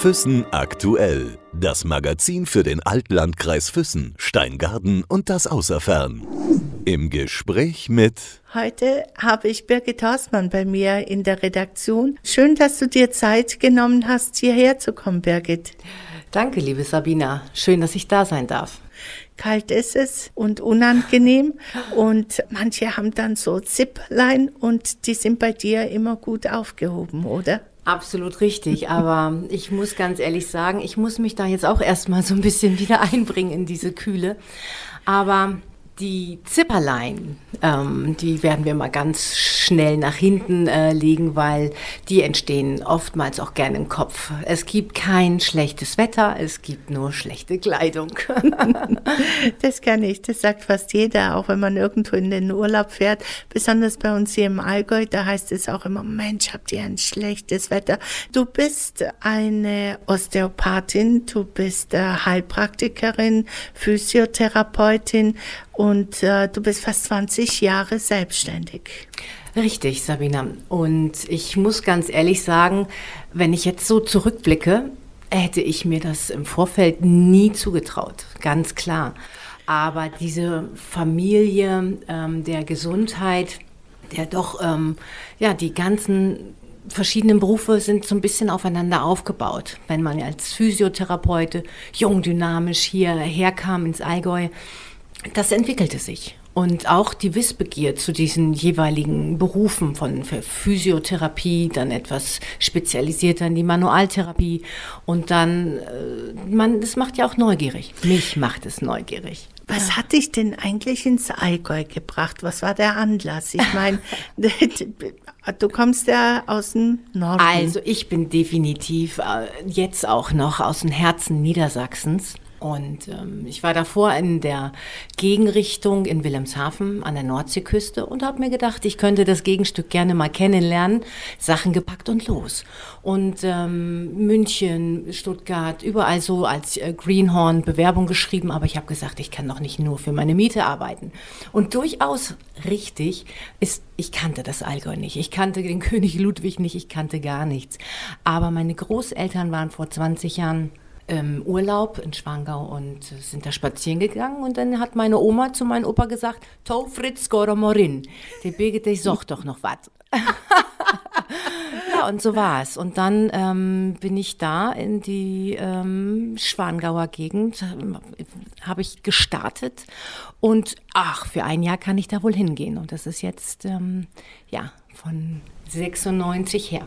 Füssen aktuell. Das Magazin für den Altlandkreis Füssen, Steingarten und das Außerfern. Im Gespräch mit Heute habe ich Birgit Horstmann bei mir in der Redaktion. Schön, dass du dir Zeit genommen hast, hierher zu kommen, Birgit. Danke, liebe Sabina. Schön, dass ich da sein darf. Kalt ist es und unangenehm und manche haben dann so Zipperlein und die sind bei dir immer gut aufgehoben, oder? Absolut richtig, aber ich muss ganz ehrlich sagen, ich muss mich da jetzt auch erstmal so ein bisschen wieder einbringen in diese Kühle. Aber die Zipperlein, ähm, die werden wir mal ganz schnell nach hinten äh, legen, weil die entstehen oftmals auch gerne im Kopf. Es gibt kein schlechtes Wetter, es gibt nur schlechte Kleidung. das kann ich, das sagt fast jeder, auch wenn man irgendwo in den Urlaub fährt. Besonders bei uns hier im Allgäu, da heißt es auch immer, Mensch, habt ihr ein schlechtes Wetter. Du bist eine Osteopathin, du bist äh, Heilpraktikerin, Physiotherapeutin und äh, du bist fast 20 Jahre selbstständig. Richtig, Sabina. Und ich muss ganz ehrlich sagen, wenn ich jetzt so zurückblicke, hätte ich mir das im Vorfeld nie zugetraut, ganz klar. Aber diese Familie ähm, der Gesundheit, der doch, ähm, ja, die ganzen verschiedenen Berufe sind so ein bisschen aufeinander aufgebaut. Wenn man als Physiotherapeute jung, dynamisch hierher kam ins Allgäu, das entwickelte sich. Und auch die Wissbegier zu diesen jeweiligen Berufen von Physiotherapie, dann etwas spezialisierter in die Manualtherapie und dann, äh, man, das macht ja auch neugierig. Mich macht es neugierig. Was hat dich denn eigentlich ins Allgäu gebracht? Was war der Anlass? Ich meine, du kommst ja aus dem Norden. Also ich bin definitiv äh, jetzt auch noch aus dem Herzen Niedersachsens. Und ähm, ich war davor in der Gegenrichtung in Wilhelmshaven an der Nordseeküste und habe mir gedacht, ich könnte das Gegenstück gerne mal kennenlernen. Sachen gepackt und los. Und ähm, München, Stuttgart, überall so als äh, Greenhorn Bewerbung geschrieben, aber ich habe gesagt, ich kann doch nicht nur für meine Miete arbeiten. Und durchaus richtig ist, ich kannte das Allgäu nicht. Ich kannte den König Ludwig nicht, ich kannte gar nichts. Aber meine Großeltern waren vor 20 Jahren im Urlaub in Schwangau und sind da spazieren gegangen und dann hat meine Oma zu meinem Opa gesagt, To Fritz Goromorin, die Birgit, ich sag doch noch was. ja, und so war es. Und dann ähm, bin ich da in die ähm, Schwangauer Gegend, äh, habe ich gestartet und ach, für ein Jahr kann ich da wohl hingehen. Und das ist jetzt, ähm, ja, von 96 her.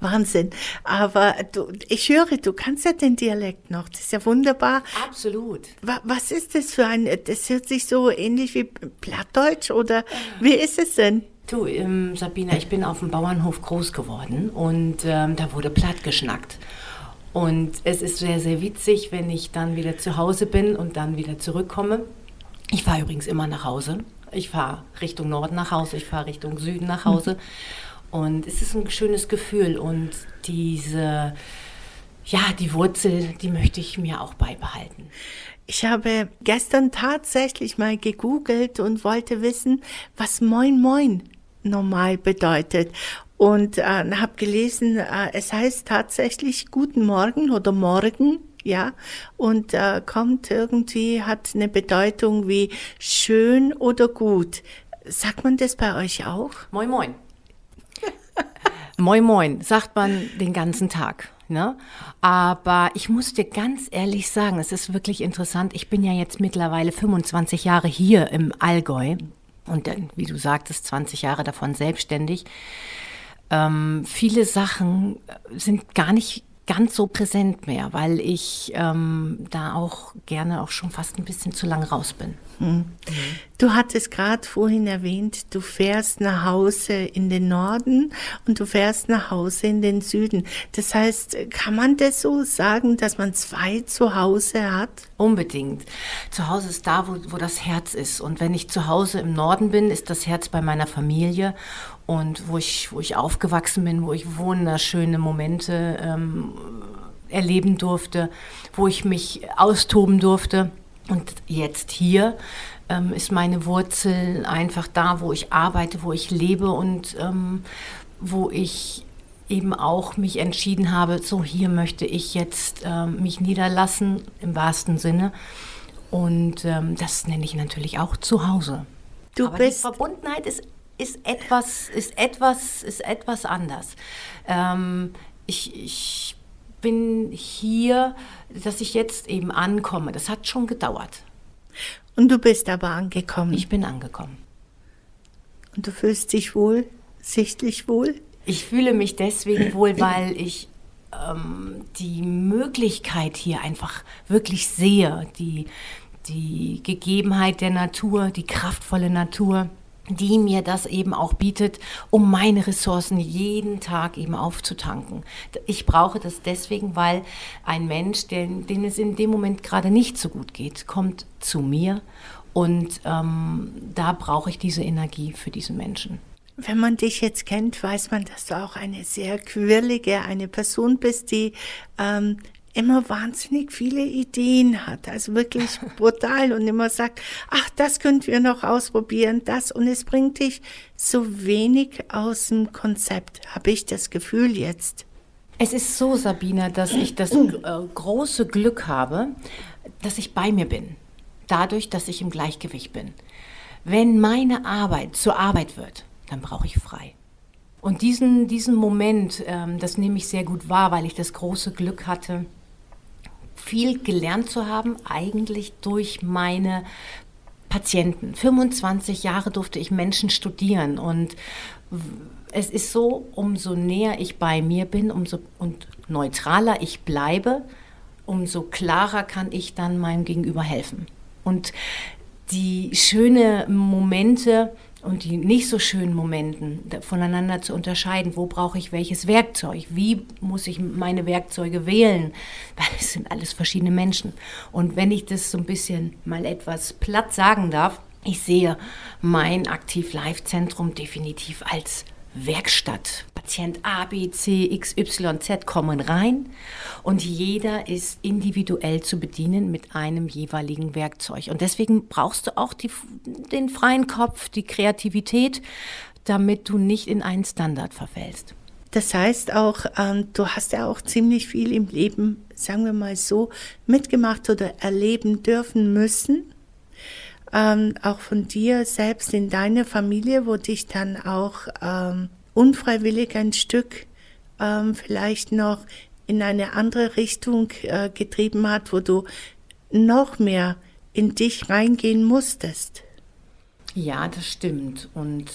Wahnsinn. Aber du, ich höre, du kannst ja den Dialekt noch. Das ist ja wunderbar. Absolut. Was ist das für ein, das hört sich so ähnlich wie Plattdeutsch oder wie ist es denn? Du, ähm, Sabina, ich bin auf dem Bauernhof groß geworden und ähm, da wurde platt geschnackt. Und es ist sehr, sehr witzig, wenn ich dann wieder zu Hause bin und dann wieder zurückkomme. Ich fahre übrigens immer nach Hause. Ich fahre Richtung Norden nach Hause, ich fahre Richtung Süden nach Hause. Hm. Und es ist ein schönes Gefühl und diese, ja, die Wurzel, die möchte ich mir auch beibehalten. Ich habe gestern tatsächlich mal gegoogelt und wollte wissen, was Moin Moin normal bedeutet. Und äh, habe gelesen, äh, es heißt tatsächlich Guten Morgen oder Morgen ja, und äh, kommt irgendwie, hat eine Bedeutung wie schön oder gut. Sagt man das bei euch auch? Moin, moin. Moin Moin, sagt man den ganzen Tag. Ne? Aber ich muss dir ganz ehrlich sagen, es ist wirklich interessant. Ich bin ja jetzt mittlerweile 25 Jahre hier im Allgäu und dann, wie du sagtest, 20 Jahre davon selbstständig. Ähm, viele Sachen sind gar nicht ganz so präsent mehr, weil ich ähm, da auch gerne auch schon fast ein bisschen zu lang raus bin. Mhm. Du hattest gerade vorhin erwähnt, du fährst nach Hause in den Norden und du fährst nach Hause in den Süden. Das heißt, kann man das so sagen, dass man zwei Zuhause hat? Unbedingt. Zu Hause ist da, wo, wo das Herz ist. Und wenn ich zu Hause im Norden bin, ist das Herz bei meiner Familie und wo ich, wo ich aufgewachsen bin, wo ich wunderschöne Momente ähm, erleben durfte, wo ich mich austoben durfte. Und jetzt hier ähm, ist meine Wurzel einfach da, wo ich arbeite, wo ich lebe und ähm, wo ich eben auch mich entschieden habe, so hier möchte ich jetzt äh, mich niederlassen, im wahrsten Sinne. Und ähm, das nenne ich natürlich auch zu Hause. Du Aber bist die Verbundenheit ist, ist, etwas, ist, etwas, ist etwas anders. Ähm, ich, ich bin hier, dass ich jetzt eben ankomme. Das hat schon gedauert. Und du bist aber angekommen. Ich bin angekommen. Und du fühlst dich wohl, sichtlich wohl? Ich fühle mich deswegen wohl, weil ich ähm, die Möglichkeit hier einfach wirklich sehe, die, die Gegebenheit der Natur, die kraftvolle Natur die mir das eben auch bietet, um meine Ressourcen jeden Tag eben aufzutanken. Ich brauche das deswegen, weil ein Mensch, den, den es in dem Moment gerade nicht so gut geht, kommt zu mir und ähm, da brauche ich diese Energie für diesen Menschen. Wenn man dich jetzt kennt, weiß man, dass du auch eine sehr quirlige, eine Person bist, die ähm, immer wahnsinnig viele Ideen hat, also wirklich brutal und immer sagt, ach, das könnten wir noch ausprobieren, das und es bringt dich so wenig aus dem Konzept, habe ich das Gefühl jetzt. Es ist so, Sabina, dass ich das äh, große Glück habe, dass ich bei mir bin, dadurch, dass ich im Gleichgewicht bin. Wenn meine Arbeit zur Arbeit wird, dann brauche ich frei. Und diesen, diesen Moment, ähm, das nehme ich sehr gut wahr, weil ich das große Glück hatte, viel gelernt zu haben, eigentlich durch meine Patienten. 25 Jahre durfte ich Menschen studieren und es ist so, umso näher ich bei mir bin umso, und neutraler ich bleibe, umso klarer kann ich dann meinem Gegenüber helfen. Und die schönen Momente, und die nicht so schönen Momenten voneinander zu unterscheiden. Wo brauche ich welches Werkzeug? Wie muss ich meine Werkzeuge wählen? Weil es sind alles verschiedene Menschen. Und wenn ich das so ein bisschen mal etwas platt sagen darf, ich sehe mein Aktiv-Live-Zentrum definitiv als Werkstatt. Patient A, B, C, X, Y, Z kommen rein und jeder ist individuell zu bedienen mit einem jeweiligen Werkzeug. Und deswegen brauchst du auch die, den freien Kopf, die Kreativität, damit du nicht in einen Standard verfällst. Das heißt auch, ähm, du hast ja auch ziemlich viel im Leben, sagen wir mal so, mitgemacht oder erleben dürfen müssen ähm, auch von dir selbst in deiner Familie, wo dich dann auch ähm, unfreiwillig ein Stück ähm, vielleicht noch in eine andere Richtung äh, getrieben hat, wo du noch mehr in dich reingehen musstest. Ja, das stimmt. Und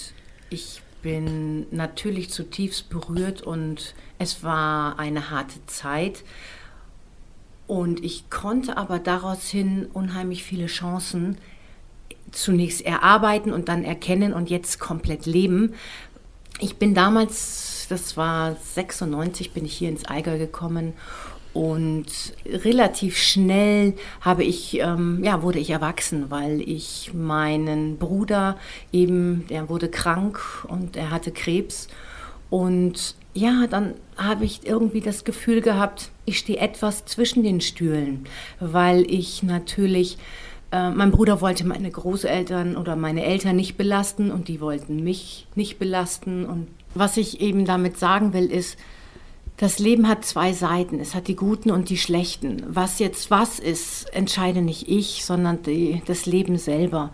ich bin natürlich zutiefst berührt und es war eine harte Zeit. Und ich konnte aber daraus hin unheimlich viele Chancen zunächst erarbeiten und dann erkennen und jetzt komplett leben. Ich bin damals, das war 96, bin ich hier ins Eiger gekommen und relativ schnell habe ich, ähm, ja, wurde ich erwachsen, weil ich meinen Bruder eben, der wurde krank und er hatte Krebs. Und ja, dann habe ich irgendwie das Gefühl gehabt, ich stehe etwas zwischen den Stühlen, weil ich natürlich äh, mein Bruder wollte meine Großeltern oder meine Eltern nicht belasten und die wollten mich nicht belasten. Und was ich eben damit sagen will, ist, das Leben hat zwei Seiten. Es hat die guten und die schlechten. Was jetzt was ist, entscheide nicht ich, sondern die, das Leben selber.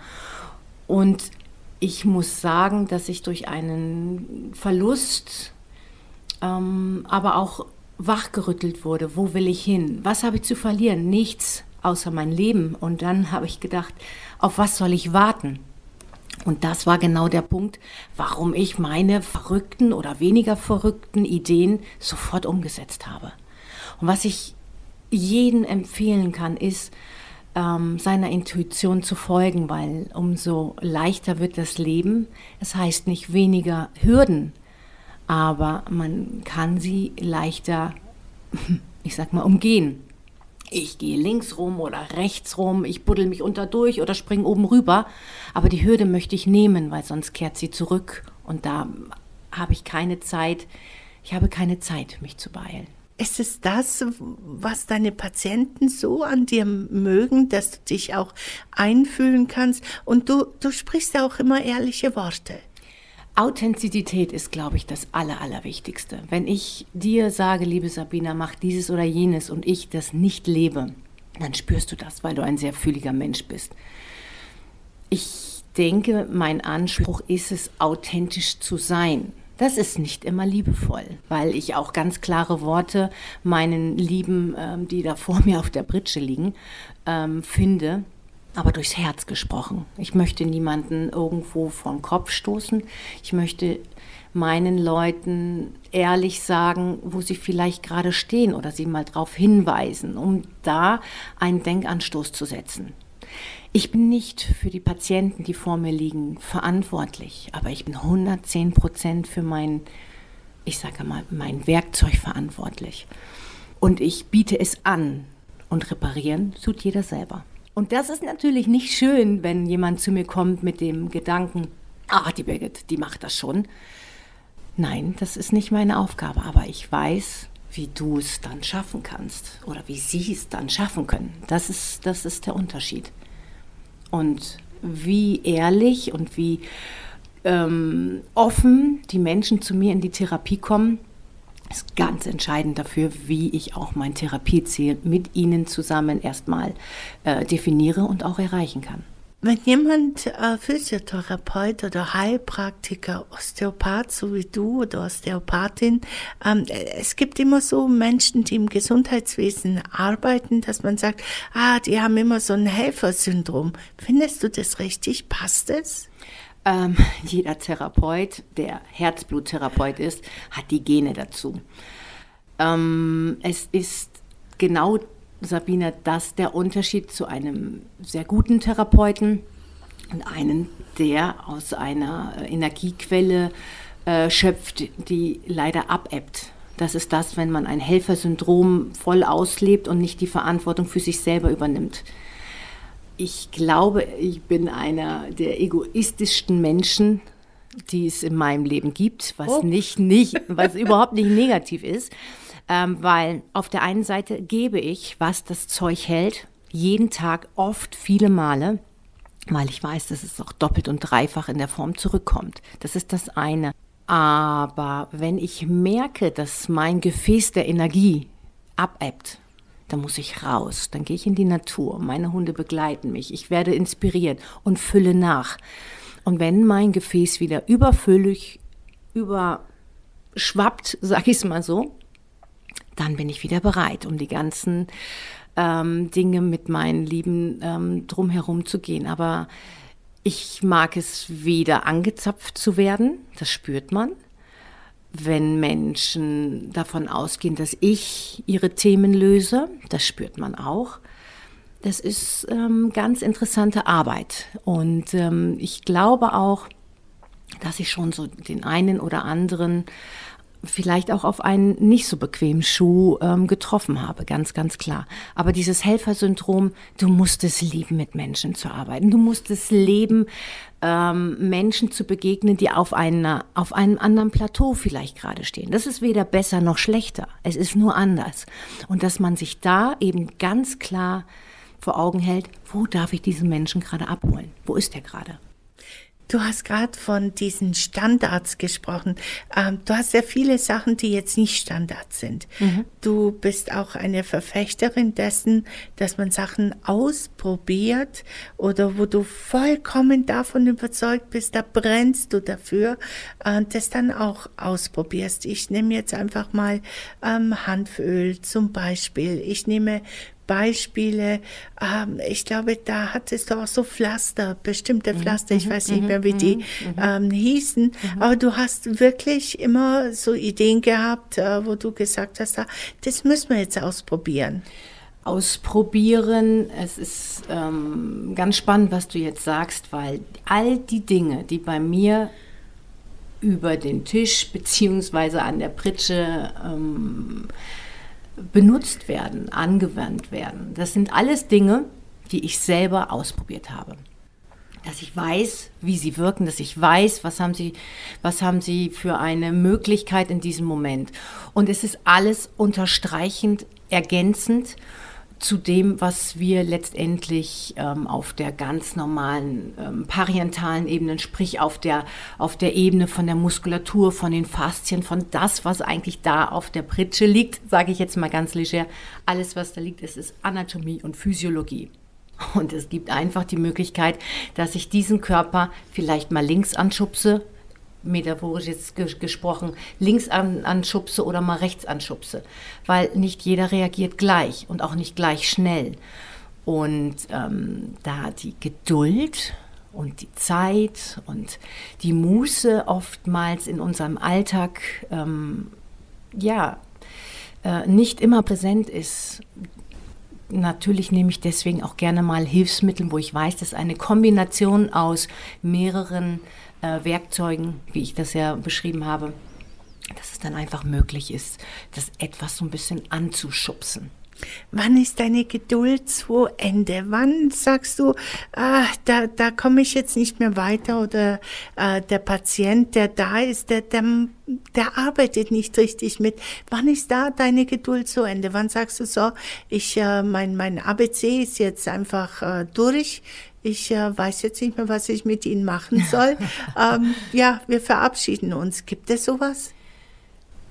Und ich muss sagen, dass ich durch einen Verlust, ähm, aber auch wachgerüttelt wurde. Wo will ich hin? Was habe ich zu verlieren? Nichts außer mein Leben. Und dann habe ich gedacht, auf was soll ich warten? Und das war genau der Punkt, warum ich meine verrückten oder weniger verrückten Ideen sofort umgesetzt habe. Und was ich jeden empfehlen kann, ist, ähm, seiner Intuition zu folgen, weil umso leichter wird das Leben. Es heißt nicht weniger Hürden, aber man kann sie leichter, ich sag mal, umgehen ich gehe links rum oder rechts rum, ich buddel mich unter durch oder springe oben rüber. Aber die Hürde möchte ich nehmen, weil sonst kehrt sie zurück. Und da habe ich keine Zeit. Ich habe keine Zeit, mich zu beeilen. Ist es das, was deine Patienten so an dir mögen, dass du dich auch einfühlen kannst? Und du, du sprichst auch immer ehrliche Worte. Authentizität ist, glaube ich, das Aller, Allerwichtigste. Wenn ich dir sage, liebe Sabina, mach dieses oder jenes und ich das nicht lebe, dann spürst du das, weil du ein sehr fühliger Mensch bist. Ich denke, mein Anspruch ist es, authentisch zu sein. Das ist nicht immer liebevoll, weil ich auch ganz klare Worte meinen Lieben, ähm, die da vor mir auf der Britsche liegen, ähm, finde, aber durchs Herz gesprochen. Ich möchte niemanden irgendwo vom Kopf stoßen. Ich möchte meinen Leuten ehrlich sagen, wo sie vielleicht gerade stehen oder sie mal darauf hinweisen, um da einen Denkanstoß zu setzen. Ich bin nicht für die Patienten, die vor mir liegen, verantwortlich, aber ich bin 110 Prozent für mein, ich sage mal, mein Werkzeug verantwortlich. Und ich biete es an und reparieren tut jeder selber. Und das ist natürlich nicht schön, wenn jemand zu mir kommt mit dem Gedanken, ach, die Birgit, die macht das schon. Nein, das ist nicht meine Aufgabe, aber ich weiß, wie du es dann schaffen kannst oder wie sie es dann schaffen können. Das ist, das ist der Unterschied. Und wie ehrlich und wie ähm, offen die Menschen zu mir in die Therapie kommen, ist ganz entscheidend dafür, wie ich auch mein Therapieziel mit Ihnen zusammen erstmal äh, definiere und auch erreichen kann. Wenn jemand äh, Physiotherapeut oder Heilpraktiker, Osteopath, so wie du oder Osteopathin, ähm, es gibt immer so Menschen, die im Gesundheitswesen arbeiten, dass man sagt, ah, die haben immer so ein Helfersyndrom. Findest du das richtig? Passt es? Ähm, jeder Therapeut, der Herzbluttherapeut ist, hat die Gene dazu. Ähm, es ist genau, Sabine, das der Unterschied zu einem sehr guten Therapeuten und einem, der aus einer äh, Energiequelle äh, schöpft, die leider abebbt. Das ist das, wenn man ein Helfersyndrom voll auslebt und nicht die Verantwortung für sich selber übernimmt ich glaube, ich bin einer der egoistischsten Menschen, die es in meinem Leben gibt, was oh. nicht, nicht, was überhaupt nicht negativ ist. Ähm, weil auf der einen Seite gebe ich, was das Zeug hält, jeden Tag oft viele Male, weil ich weiß, dass es auch doppelt und dreifach in der Form zurückkommt. Das ist das eine. Aber wenn ich merke, dass mein Gefäß der Energie abebbt, dann muss ich raus, dann gehe ich in die Natur, meine Hunde begleiten mich, ich werde inspiriert und fülle nach. Und wenn mein Gefäß wieder überfüllig, überschwappt, sag ich es mal so, dann bin ich wieder bereit, um die ganzen ähm, Dinge mit meinen Lieben ähm, drumherum zu gehen. Aber ich mag es weder angezapft zu werden, das spürt man, wenn Menschen davon ausgehen, dass ich ihre Themen löse, das spürt man auch. Das ist ähm, ganz interessante Arbeit. Und ähm, ich glaube auch, dass ich schon so den einen oder anderen vielleicht auch auf einen nicht so bequemen Schuh ähm, getroffen habe, ganz, ganz klar. Aber dieses Helfersyndrom, du musst es lieben, mit Menschen zu arbeiten. Du musst es leben, ähm, Menschen zu begegnen, die auf, einer, auf einem anderen Plateau vielleicht gerade stehen. Das ist weder besser noch schlechter. Es ist nur anders. Und dass man sich da eben ganz klar vor Augen hält, wo darf ich diesen Menschen gerade abholen? Wo ist er gerade? Du hast gerade von diesen Standards gesprochen. Ähm, du hast ja viele Sachen, die jetzt nicht Standard sind. Mhm. Du bist auch eine Verfechterin dessen, dass man Sachen ausprobiert oder wo du vollkommen davon überzeugt bist, da brennst du dafür, äh, das dann auch ausprobierst. Ich nehme jetzt einfach mal ähm, Hanföl zum Beispiel. Ich nehme Beispiele. Ähm, ich glaube, da hattest du auch so Pflaster, bestimmte mhm, Pflaster, ich mhm, weiß nicht mehr, mhm, wie die ähm, hießen, aber du hast wirklich immer so Ideen gehabt, äh, wo du gesagt hast, ah, das müssen wir jetzt ausprobieren ausprobieren. Es ist ähm, ganz spannend, was du jetzt sagst, weil all die Dinge, die bei mir über den Tisch beziehungsweise an der Pritsche ähm, benutzt werden, angewandt werden. Das sind alles Dinge, die ich selber ausprobiert habe. Dass ich weiß, wie sie wirken, dass ich weiß, was haben sie, was haben sie für eine Möglichkeit in diesem Moment. Und es ist alles unterstreichend, ergänzend zu dem, was wir letztendlich ähm, auf der ganz normalen ähm, parientalen Ebene, sprich auf der, auf der Ebene von der Muskulatur, von den Faszien, von das, was eigentlich da auf der Pritsche liegt, sage ich jetzt mal ganz leger, alles, was da liegt, ist, ist Anatomie und Physiologie. Und es gibt einfach die Möglichkeit, dass ich diesen Körper vielleicht mal links anschubse, metaphorisch jetzt gesprochen, links an, anschubse oder mal rechts anschubse, weil nicht jeder reagiert gleich und auch nicht gleich schnell. Und ähm, da die Geduld und die Zeit und die Muße oftmals in unserem Alltag ähm, ja äh, nicht immer präsent ist. Natürlich nehme ich deswegen auch gerne mal Hilfsmittel, wo ich weiß, dass eine Kombination aus mehreren äh, Werkzeugen, wie ich das ja beschrieben habe, dass es dann einfach möglich ist, das etwas so ein bisschen anzuschubsen. Wann ist deine Geduld zu Ende? Wann sagst du, ah, da, da komme ich jetzt nicht mehr weiter oder äh, der Patient, der da ist, der, der, der arbeitet nicht richtig mit. Wann ist da deine Geduld zu Ende? Wann sagst du so, ich, äh, mein, mein ABC ist jetzt einfach äh, durch, ich äh, weiß jetzt nicht mehr, was ich mit Ihnen machen soll. ähm, ja, wir verabschieden uns. Gibt es sowas?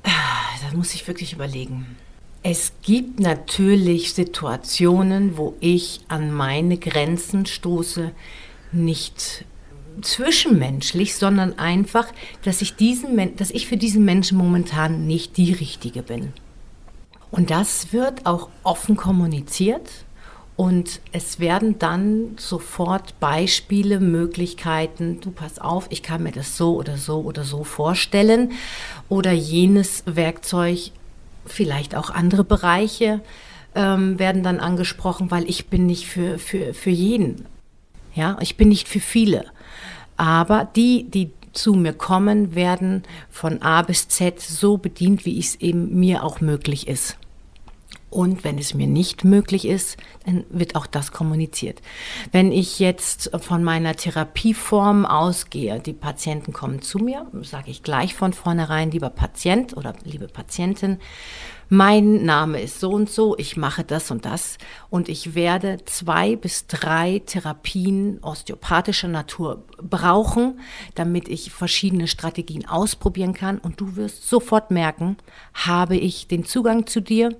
Da muss ich wirklich überlegen. Es gibt natürlich Situationen, wo ich an meine Grenzen stoße, nicht zwischenmenschlich, sondern einfach, dass ich, diesen, dass ich für diesen Menschen momentan nicht die Richtige bin. Und das wird auch offen kommuniziert und es werden dann sofort Beispiele, Möglichkeiten, du pass auf, ich kann mir das so oder so oder so vorstellen. Oder jenes Werkzeug, vielleicht auch andere Bereiche ähm, werden dann angesprochen, weil ich bin nicht für, für, für jeden. Ja, ich bin nicht für viele. Aber die, die zu mir kommen, werden von A bis Z so bedient, wie es eben mir auch möglich ist. Und wenn es mir nicht möglich ist, dann wird auch das kommuniziert. Wenn ich jetzt von meiner Therapieform ausgehe, die Patienten kommen zu mir, sage ich gleich von vornherein, lieber Patient oder liebe Patientin, mein Name ist so und so, ich mache das und das und ich werde zwei bis drei Therapien osteopathischer Natur brauchen, damit ich verschiedene Strategien ausprobieren kann und du wirst sofort merken, habe ich den Zugang zu dir,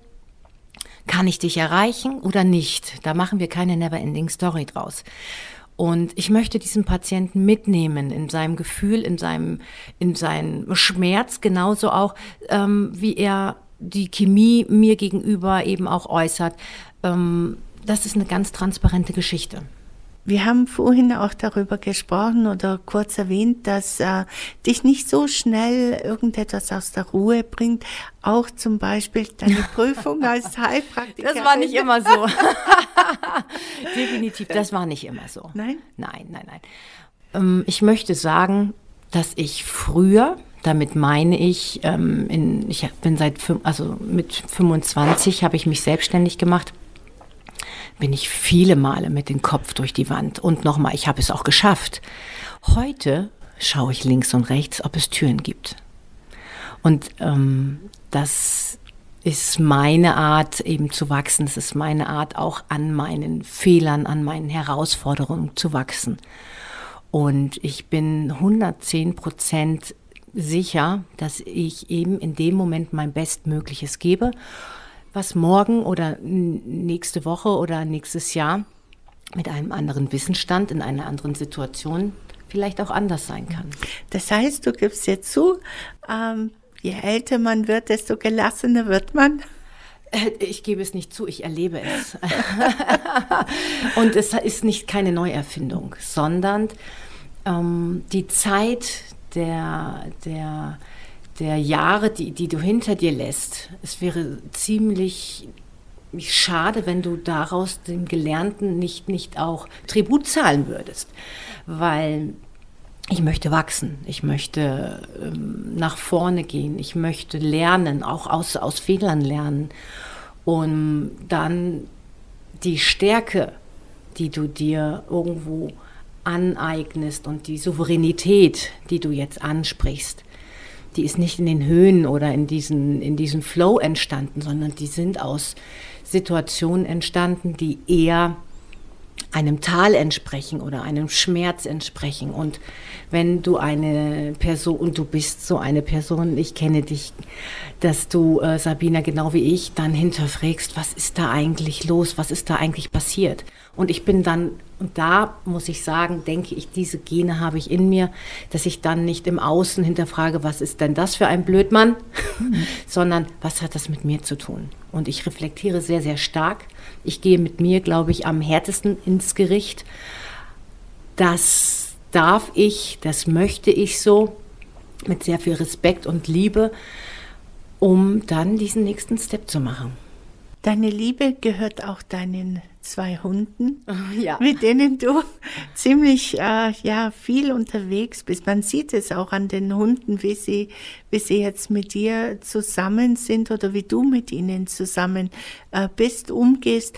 kann ich dich erreichen oder nicht? Da machen wir keine Never-Ending Story draus. Und ich möchte diesen Patienten mitnehmen in seinem Gefühl, in seinem, in seinem Schmerz, genauso auch, ähm, wie er die Chemie mir gegenüber eben auch äußert. Ähm, das ist eine ganz transparente Geschichte. Wir haben vorhin auch darüber gesprochen oder kurz erwähnt, dass äh, dich nicht so schnell irgendetwas aus der Ruhe bringt. Auch zum Beispiel deine Prüfung als Heilpraktikerin. Das war nicht immer so. Definitiv, das war nicht immer so. Nein? Nein, nein, nein. Ähm, ich möchte sagen, dass ich früher, damit meine ich, ähm, in, ich bin seit, also mit 25 habe ich mich selbstständig gemacht bin ich viele Male mit dem Kopf durch die Wand. Und nochmal, ich habe es auch geschafft. Heute schaue ich links und rechts, ob es Türen gibt. Und ähm, das ist meine Art eben zu wachsen. Das ist meine Art auch an meinen Fehlern, an meinen Herausforderungen zu wachsen. Und ich bin 110 Prozent sicher, dass ich eben in dem Moment mein Bestmögliches gebe was morgen oder nächste Woche oder nächstes Jahr mit einem anderen Wissensstand in einer anderen Situation vielleicht auch anders sein kann. Das heißt, du gibst jetzt zu, ähm, je älter man wird, desto gelassener wird man. Äh, ich gebe es nicht zu, ich erlebe es. Und es ist nicht keine Neuerfindung, sondern ähm, die Zeit der, der der Jahre, die, die du hinter dir lässt, es wäre ziemlich schade, wenn du daraus dem Gelernten nicht, nicht auch Tribut zahlen würdest. Weil ich möchte wachsen, ich möchte ähm, nach vorne gehen, ich möchte lernen, auch aus, aus Fehlern lernen. Und dann die Stärke, die du dir irgendwo aneignest und die Souveränität, die du jetzt ansprichst, die ist nicht in den Höhen oder in diesen, in diesen Flow entstanden, sondern die sind aus Situationen entstanden, die eher einem Tal entsprechen oder einem Schmerz entsprechen. Und wenn du eine Person, und du bist so eine Person, ich kenne dich, dass du, äh, Sabina, genau wie ich, dann hinterfragst, was ist da eigentlich los, was ist da eigentlich passiert. Und ich bin dann, und da muss ich sagen, denke ich, diese Gene habe ich in mir, dass ich dann nicht im Außen hinterfrage, was ist denn das für ein Blödmann, sondern was hat das mit mir zu tun. Und ich reflektiere sehr, sehr stark. Ich gehe mit mir, glaube ich, am härtesten ins Gericht. Das darf ich, das möchte ich so, mit sehr viel Respekt und Liebe, um dann diesen nächsten Step zu machen. Deine Liebe gehört auch deinen zwei Hunden, ja. mit denen du ziemlich äh, ja, viel unterwegs bist. Man sieht es auch an den Hunden, wie sie, wie sie jetzt mit dir zusammen sind oder wie du mit ihnen zusammen äh, bist, umgehst.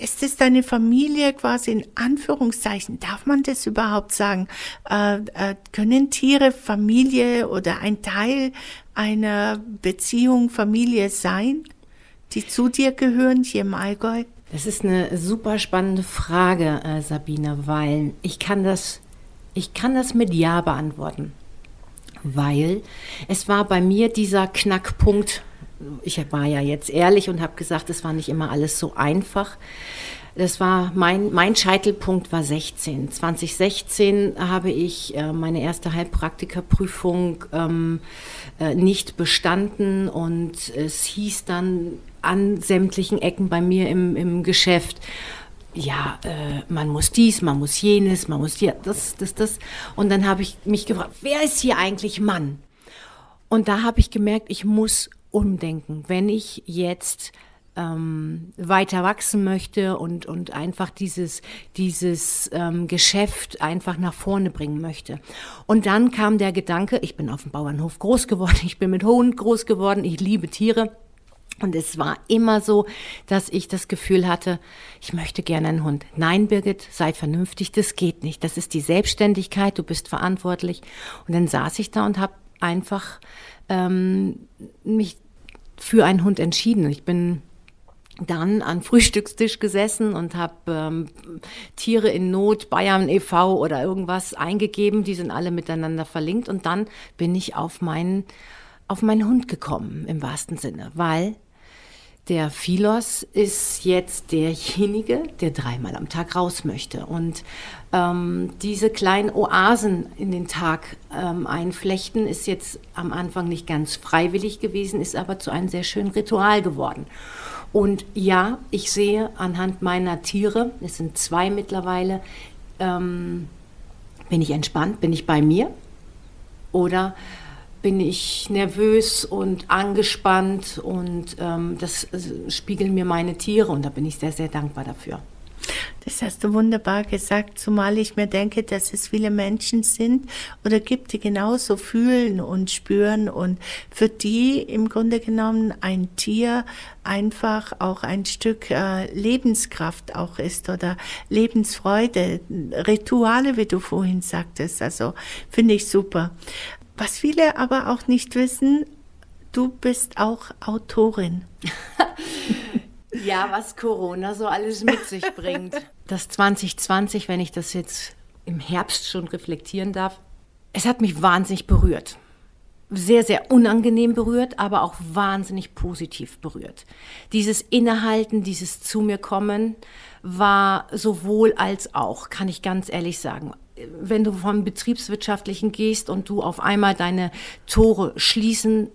Ist es deine Familie quasi in Anführungszeichen? Darf man das überhaupt sagen? Äh, äh, können Tiere Familie oder ein Teil einer Beziehung Familie sein? Die zu dir gehören hier im Allgäu? Das ist eine super spannende Frage, äh, Sabine, weil ich kann das, ich kann das mit Ja beantworten. Weil es war bei mir dieser Knackpunkt, ich war ja jetzt ehrlich und habe gesagt, es war nicht immer alles so einfach. Das war mein, mein Scheitelpunkt war 16. 2016 habe ich äh, meine erste Heilpraktikerprüfung ähm, äh, nicht bestanden und es hieß dann an sämtlichen Ecken bei mir im, im Geschäft, ja, äh, man muss dies, man muss jenes, man muss hier, das, das, das. Und dann habe ich mich gefragt, wer ist hier eigentlich Mann? Und da habe ich gemerkt, ich muss umdenken. Wenn ich jetzt ähm, weiter wachsen möchte und, und einfach dieses, dieses ähm, Geschäft einfach nach vorne bringen möchte. Und dann kam der Gedanke, ich bin auf dem Bauernhof groß geworden, ich bin mit Hund groß geworden, ich liebe Tiere. Und es war immer so, dass ich das Gefühl hatte, ich möchte gerne einen Hund. Nein, Birgit, sei vernünftig, das geht nicht. Das ist die Selbstständigkeit, du bist verantwortlich. Und dann saß ich da und habe einfach ähm, mich für einen Hund entschieden. Ich bin dann an Frühstückstisch gesessen und habe ähm, Tiere in Not, Bayern e.V. oder irgendwas eingegeben. Die sind alle miteinander verlinkt. Und dann bin ich auf meinen, auf meinen Hund gekommen, im wahrsten Sinne, weil der Philos ist jetzt derjenige, der dreimal am Tag raus möchte. Und ähm, diese kleinen Oasen in den Tag ähm, einflechten ist jetzt am Anfang nicht ganz freiwillig gewesen, ist aber zu einem sehr schönen Ritual geworden. Und ja, ich sehe anhand meiner Tiere, es sind zwei mittlerweile, ähm, bin ich entspannt, bin ich bei mir? Oder bin ich nervös und angespannt? Und ähm, das äh, spiegeln mir meine Tiere und da bin ich sehr, sehr dankbar dafür. Das hast du wunderbar gesagt, zumal ich mir denke, dass es viele Menschen sind oder gibt, die genauso fühlen und spüren und für die im Grunde genommen ein Tier einfach auch ein Stück äh, Lebenskraft auch ist oder Lebensfreude, Rituale, wie du vorhin sagtest. Also finde ich super. Was viele aber auch nicht wissen, du bist auch Autorin. ja, was Corona so alles mit sich bringt. Das 2020, wenn ich das jetzt im Herbst schon reflektieren darf, es hat mich wahnsinnig berührt. Sehr, sehr unangenehm berührt, aber auch wahnsinnig positiv berührt. Dieses Innehalten, dieses Zu mir kommen war sowohl als auch, kann ich ganz ehrlich sagen wenn du vom Betriebswirtschaftlichen gehst und du auf einmal deine Tore schließen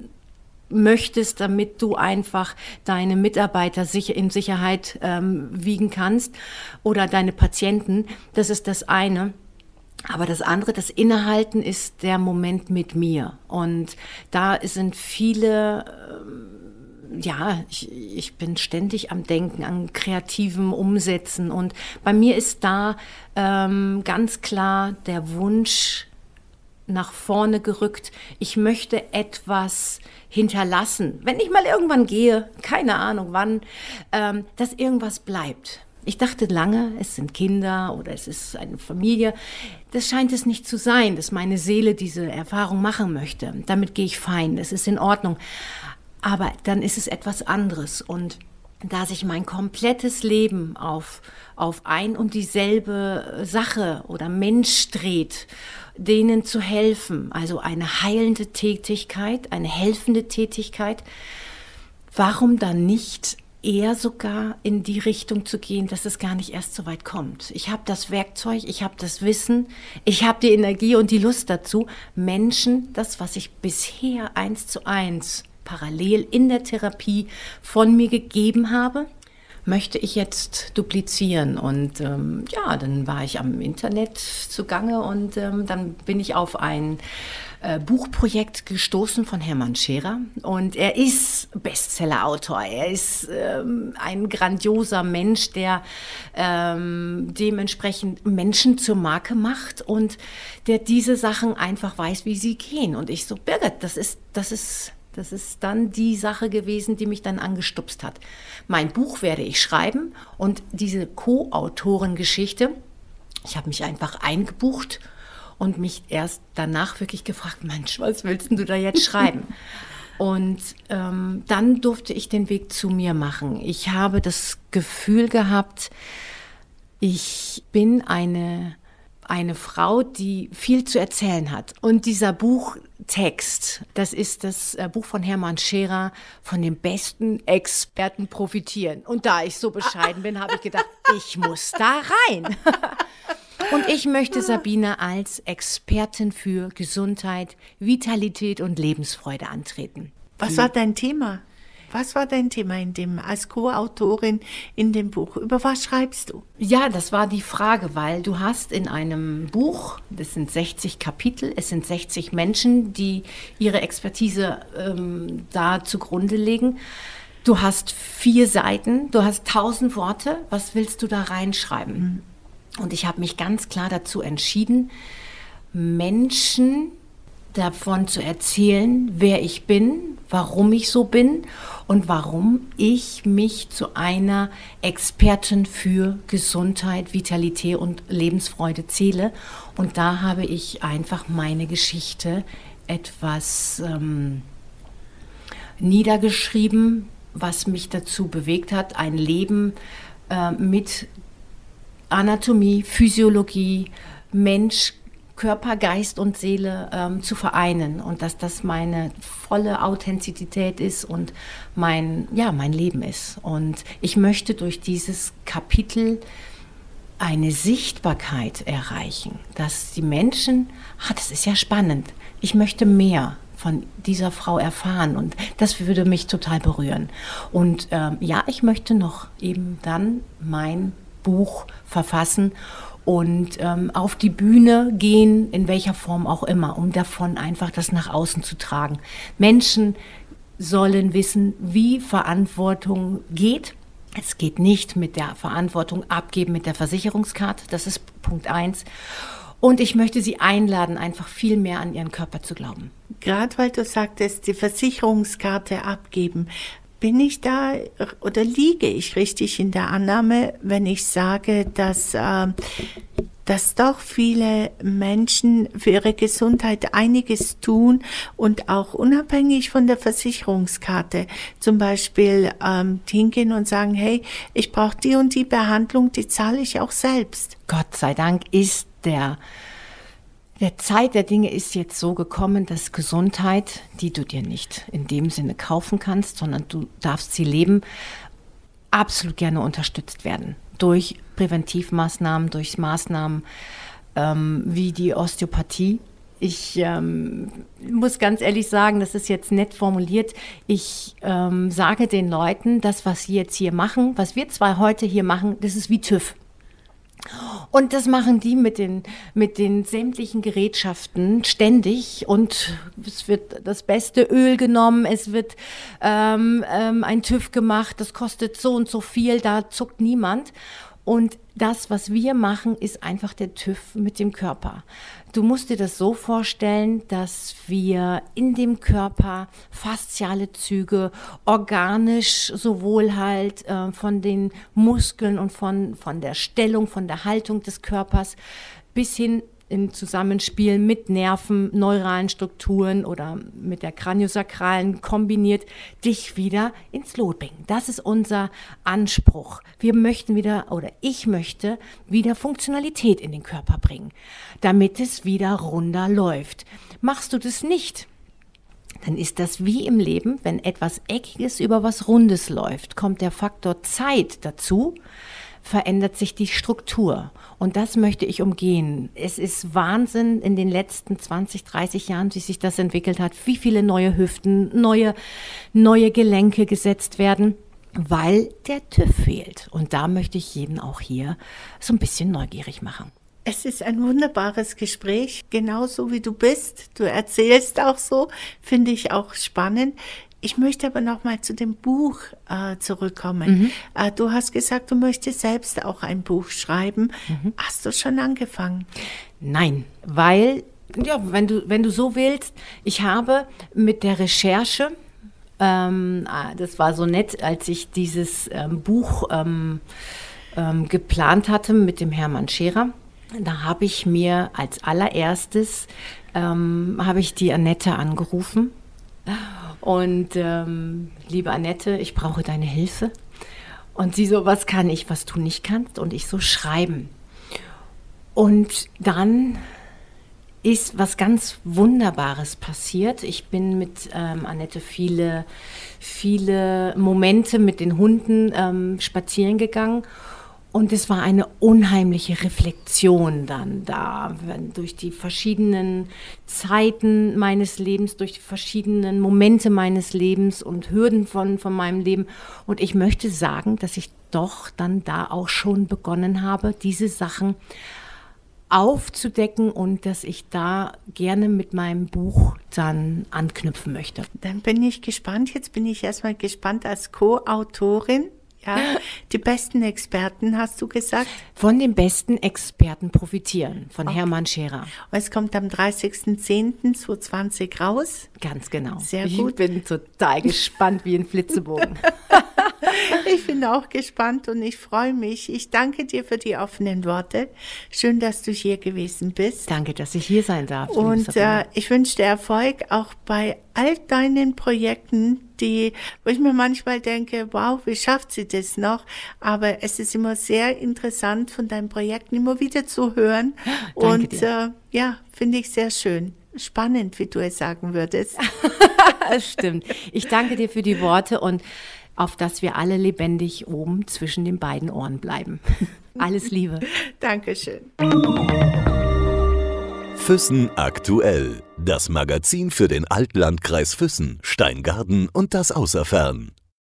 möchtest, damit du einfach deine Mitarbeiter sicher in Sicherheit ähm, wiegen kannst oder deine Patienten, das ist das eine. Aber das andere, das Innehalten, ist der Moment mit mir. Und da sind viele ähm, ja, ich, ich bin ständig am Denken, an kreativem Umsetzen. Und bei mir ist da ähm, ganz klar der Wunsch nach vorne gerückt. Ich möchte etwas hinterlassen. Wenn ich mal irgendwann gehe, keine Ahnung wann, ähm, dass irgendwas bleibt. Ich dachte lange, es sind Kinder oder es ist eine Familie. Das scheint es nicht zu sein, dass meine Seele diese Erfahrung machen möchte. Damit gehe ich fein, es ist in Ordnung. Aber dann ist es etwas anderes und da sich mein komplettes Leben auf, auf ein und dieselbe Sache oder Mensch dreht, denen zu helfen, also eine heilende Tätigkeit, eine helfende Tätigkeit, warum dann nicht eher sogar in die Richtung zu gehen, dass es gar nicht erst so weit kommt. Ich habe das Werkzeug, ich habe das Wissen, ich habe die Energie und die Lust dazu, Menschen das, was ich bisher eins zu eins parallel in der Therapie von mir gegeben habe, möchte ich jetzt duplizieren. Und ähm, ja, dann war ich am Internet zugange und ähm, dann bin ich auf ein äh, Buchprojekt gestoßen von Hermann Scherer. Und er ist Bestsellerautor. Er ist ähm, ein grandioser Mensch, der ähm, dementsprechend Menschen zur Marke macht und der diese Sachen einfach weiß, wie sie gehen. Und ich so, Birgit, das ist, das ist das ist dann die Sache gewesen, die mich dann angestupst hat. Mein Buch werde ich schreiben und diese Co-Autorengeschichte, ich habe mich einfach eingebucht und mich erst danach wirklich gefragt, Mensch, was willst du da jetzt schreiben? Und ähm, dann durfte ich den Weg zu mir machen. Ich habe das Gefühl gehabt, ich bin eine eine Frau, die viel zu erzählen hat. Und dieser Buchtext, das ist das äh, Buch von Hermann Scherer, von den besten Experten profitieren. Und da ich so bescheiden bin, habe ich gedacht, ich muss da rein. Und ich möchte Sabine als Expertin für Gesundheit, Vitalität und Lebensfreude antreten. Was war dein Thema? Was war dein Thema in dem, als Co-Autorin in dem Buch? Über was schreibst du? Ja, das war die Frage, weil du hast in einem Buch, das sind 60 Kapitel, es sind 60 Menschen, die ihre Expertise ähm, da zugrunde legen. Du hast vier Seiten, du hast tausend Worte. Was willst du da reinschreiben? Mhm. Und ich habe mich ganz klar dazu entschieden, Menschen davon zu erzählen, wer ich bin, warum ich so bin und warum ich mich zu einer Expertin für Gesundheit, Vitalität und Lebensfreude zähle. Und da habe ich einfach meine Geschichte etwas ähm, niedergeschrieben, was mich dazu bewegt hat, ein Leben äh, mit Anatomie, Physiologie, Mensch, Körper, Geist und Seele ähm, zu vereinen und dass das meine volle Authentizität ist und mein, ja, mein Leben ist. Und ich möchte durch dieses Kapitel eine Sichtbarkeit erreichen, dass die Menschen, ah, das ist ja spannend, ich möchte mehr von dieser Frau erfahren und das würde mich total berühren. Und ähm, ja, ich möchte noch eben dann mein Buch verfassen und ähm, auf die Bühne gehen, in welcher Form auch immer, um davon einfach das nach außen zu tragen. Menschen sollen wissen, wie Verantwortung geht. Es geht nicht mit der Verantwortung abgeben mit der Versicherungskarte, das ist Punkt eins. Und ich möchte Sie einladen, einfach viel mehr an Ihren Körper zu glauben. Gerade weil du sagtest, die Versicherungskarte abgeben. Bin ich da oder liege ich richtig in der Annahme, wenn ich sage, dass, äh, dass doch viele Menschen für ihre Gesundheit einiges tun und auch unabhängig von der Versicherungskarte zum Beispiel ähm, hingehen und sagen, hey, ich brauche die und die Behandlung, die zahle ich auch selbst. Gott sei Dank ist der der Zeit der Dinge ist jetzt so gekommen, dass Gesundheit, die du dir nicht in dem Sinne kaufen kannst, sondern du darfst sie leben, absolut gerne unterstützt werden. Durch Präventivmaßnahmen, durch Maßnahmen ähm, wie die Osteopathie. Ich ähm, muss ganz ehrlich sagen, das ist jetzt nett formuliert. Ich ähm, sage den Leuten, das, was sie jetzt hier machen, was wir zwei heute hier machen, das ist wie TÜV. Und das machen die mit den, mit den sämtlichen Gerätschaften ständig. Und es wird das beste Öl genommen, es wird ähm, ähm, ein TÜV gemacht, das kostet so und so viel, da zuckt niemand. Und das, was wir machen, ist einfach der TÜV mit dem Körper. Du musst dir das so vorstellen, dass wir in dem Körper fasziale Züge, organisch sowohl halt äh, von den Muskeln und von, von der Stellung, von der Haltung des Körpers bis hin im Zusammenspiel mit Nerven, neuralen Strukturen oder mit der Kraniosakralen kombiniert, dich wieder ins Lot bringen. Das ist unser Anspruch. Wir möchten wieder, oder ich möchte wieder Funktionalität in den Körper bringen, damit es wieder runder läuft. Machst du das nicht, dann ist das wie im Leben, wenn etwas Eckiges über was Rundes läuft, kommt der Faktor Zeit dazu, verändert sich die Struktur. Und das möchte ich umgehen. Es ist Wahnsinn in den letzten 20, 30 Jahren, wie sich das entwickelt hat, wie viele neue Hüften, neue, neue Gelenke gesetzt werden, weil der TÜV fehlt. Und da möchte ich jeden auch hier so ein bisschen neugierig machen. Es ist ein wunderbares Gespräch, genauso wie du bist. Du erzählst auch so, finde ich auch spannend. Ich möchte aber noch mal zu dem Buch äh, zurückkommen. Mhm. Äh, du hast gesagt, du möchtest selbst auch ein Buch schreiben. Mhm. Hast du schon angefangen? Nein, weil ja, wenn du wenn du so willst, ich habe mit der Recherche ähm, ah, das war so nett, als ich dieses ähm, Buch ähm, ähm geplant hatte mit dem Hermann Scherer. Da habe ich mir als allererstes ähm, habe ich die Annette angerufen und ähm, liebe Annette, ich brauche deine Hilfe. Und sie so, was kann ich, was du nicht kannst? Und ich so, schreiben. Und dann ist was ganz Wunderbares passiert. Ich bin mit ähm, Annette viele, viele Momente mit den Hunden ähm, spazieren gegangen und es war eine unheimliche Reflexion dann da, durch die verschiedenen Zeiten meines Lebens, durch die verschiedenen Momente meines Lebens und Hürden von, von meinem Leben. Und ich möchte sagen, dass ich doch dann da auch schon begonnen habe, diese Sachen aufzudecken und dass ich da gerne mit meinem Buch dann anknüpfen möchte. Dann bin ich gespannt. Jetzt bin ich erstmal gespannt als Co-Autorin ja, die besten Experten, hast du gesagt? Von den besten Experten profitieren, von okay. Hermann Scherer. Und es kommt am 30.10.2020 raus. Ganz genau. Sehr gut. Ich bin total gespannt wie ein Flitzebogen. ich bin auch gespannt und ich freue mich. Ich danke dir für die offenen Worte. Schön, dass du hier gewesen bist. Danke, dass ich hier sein darf. Und äh, ich wünsche dir Erfolg auch bei all deinen Projekten, die, wo ich mir manchmal denke, wow, wie schafft sie das noch? Aber es ist immer sehr interessant, von deinen Projekten immer wieder zu hören. Danke Und äh, ja, finde ich sehr schön. Spannend, wie du es sagen würdest. Stimmt. Ich danke dir für die Worte und auf dass wir alle lebendig oben zwischen den beiden Ohren bleiben. Alles Liebe. Dankeschön. Füssen aktuell. Das Magazin für den Altlandkreis Füssen, Steingarten und das Außerfern.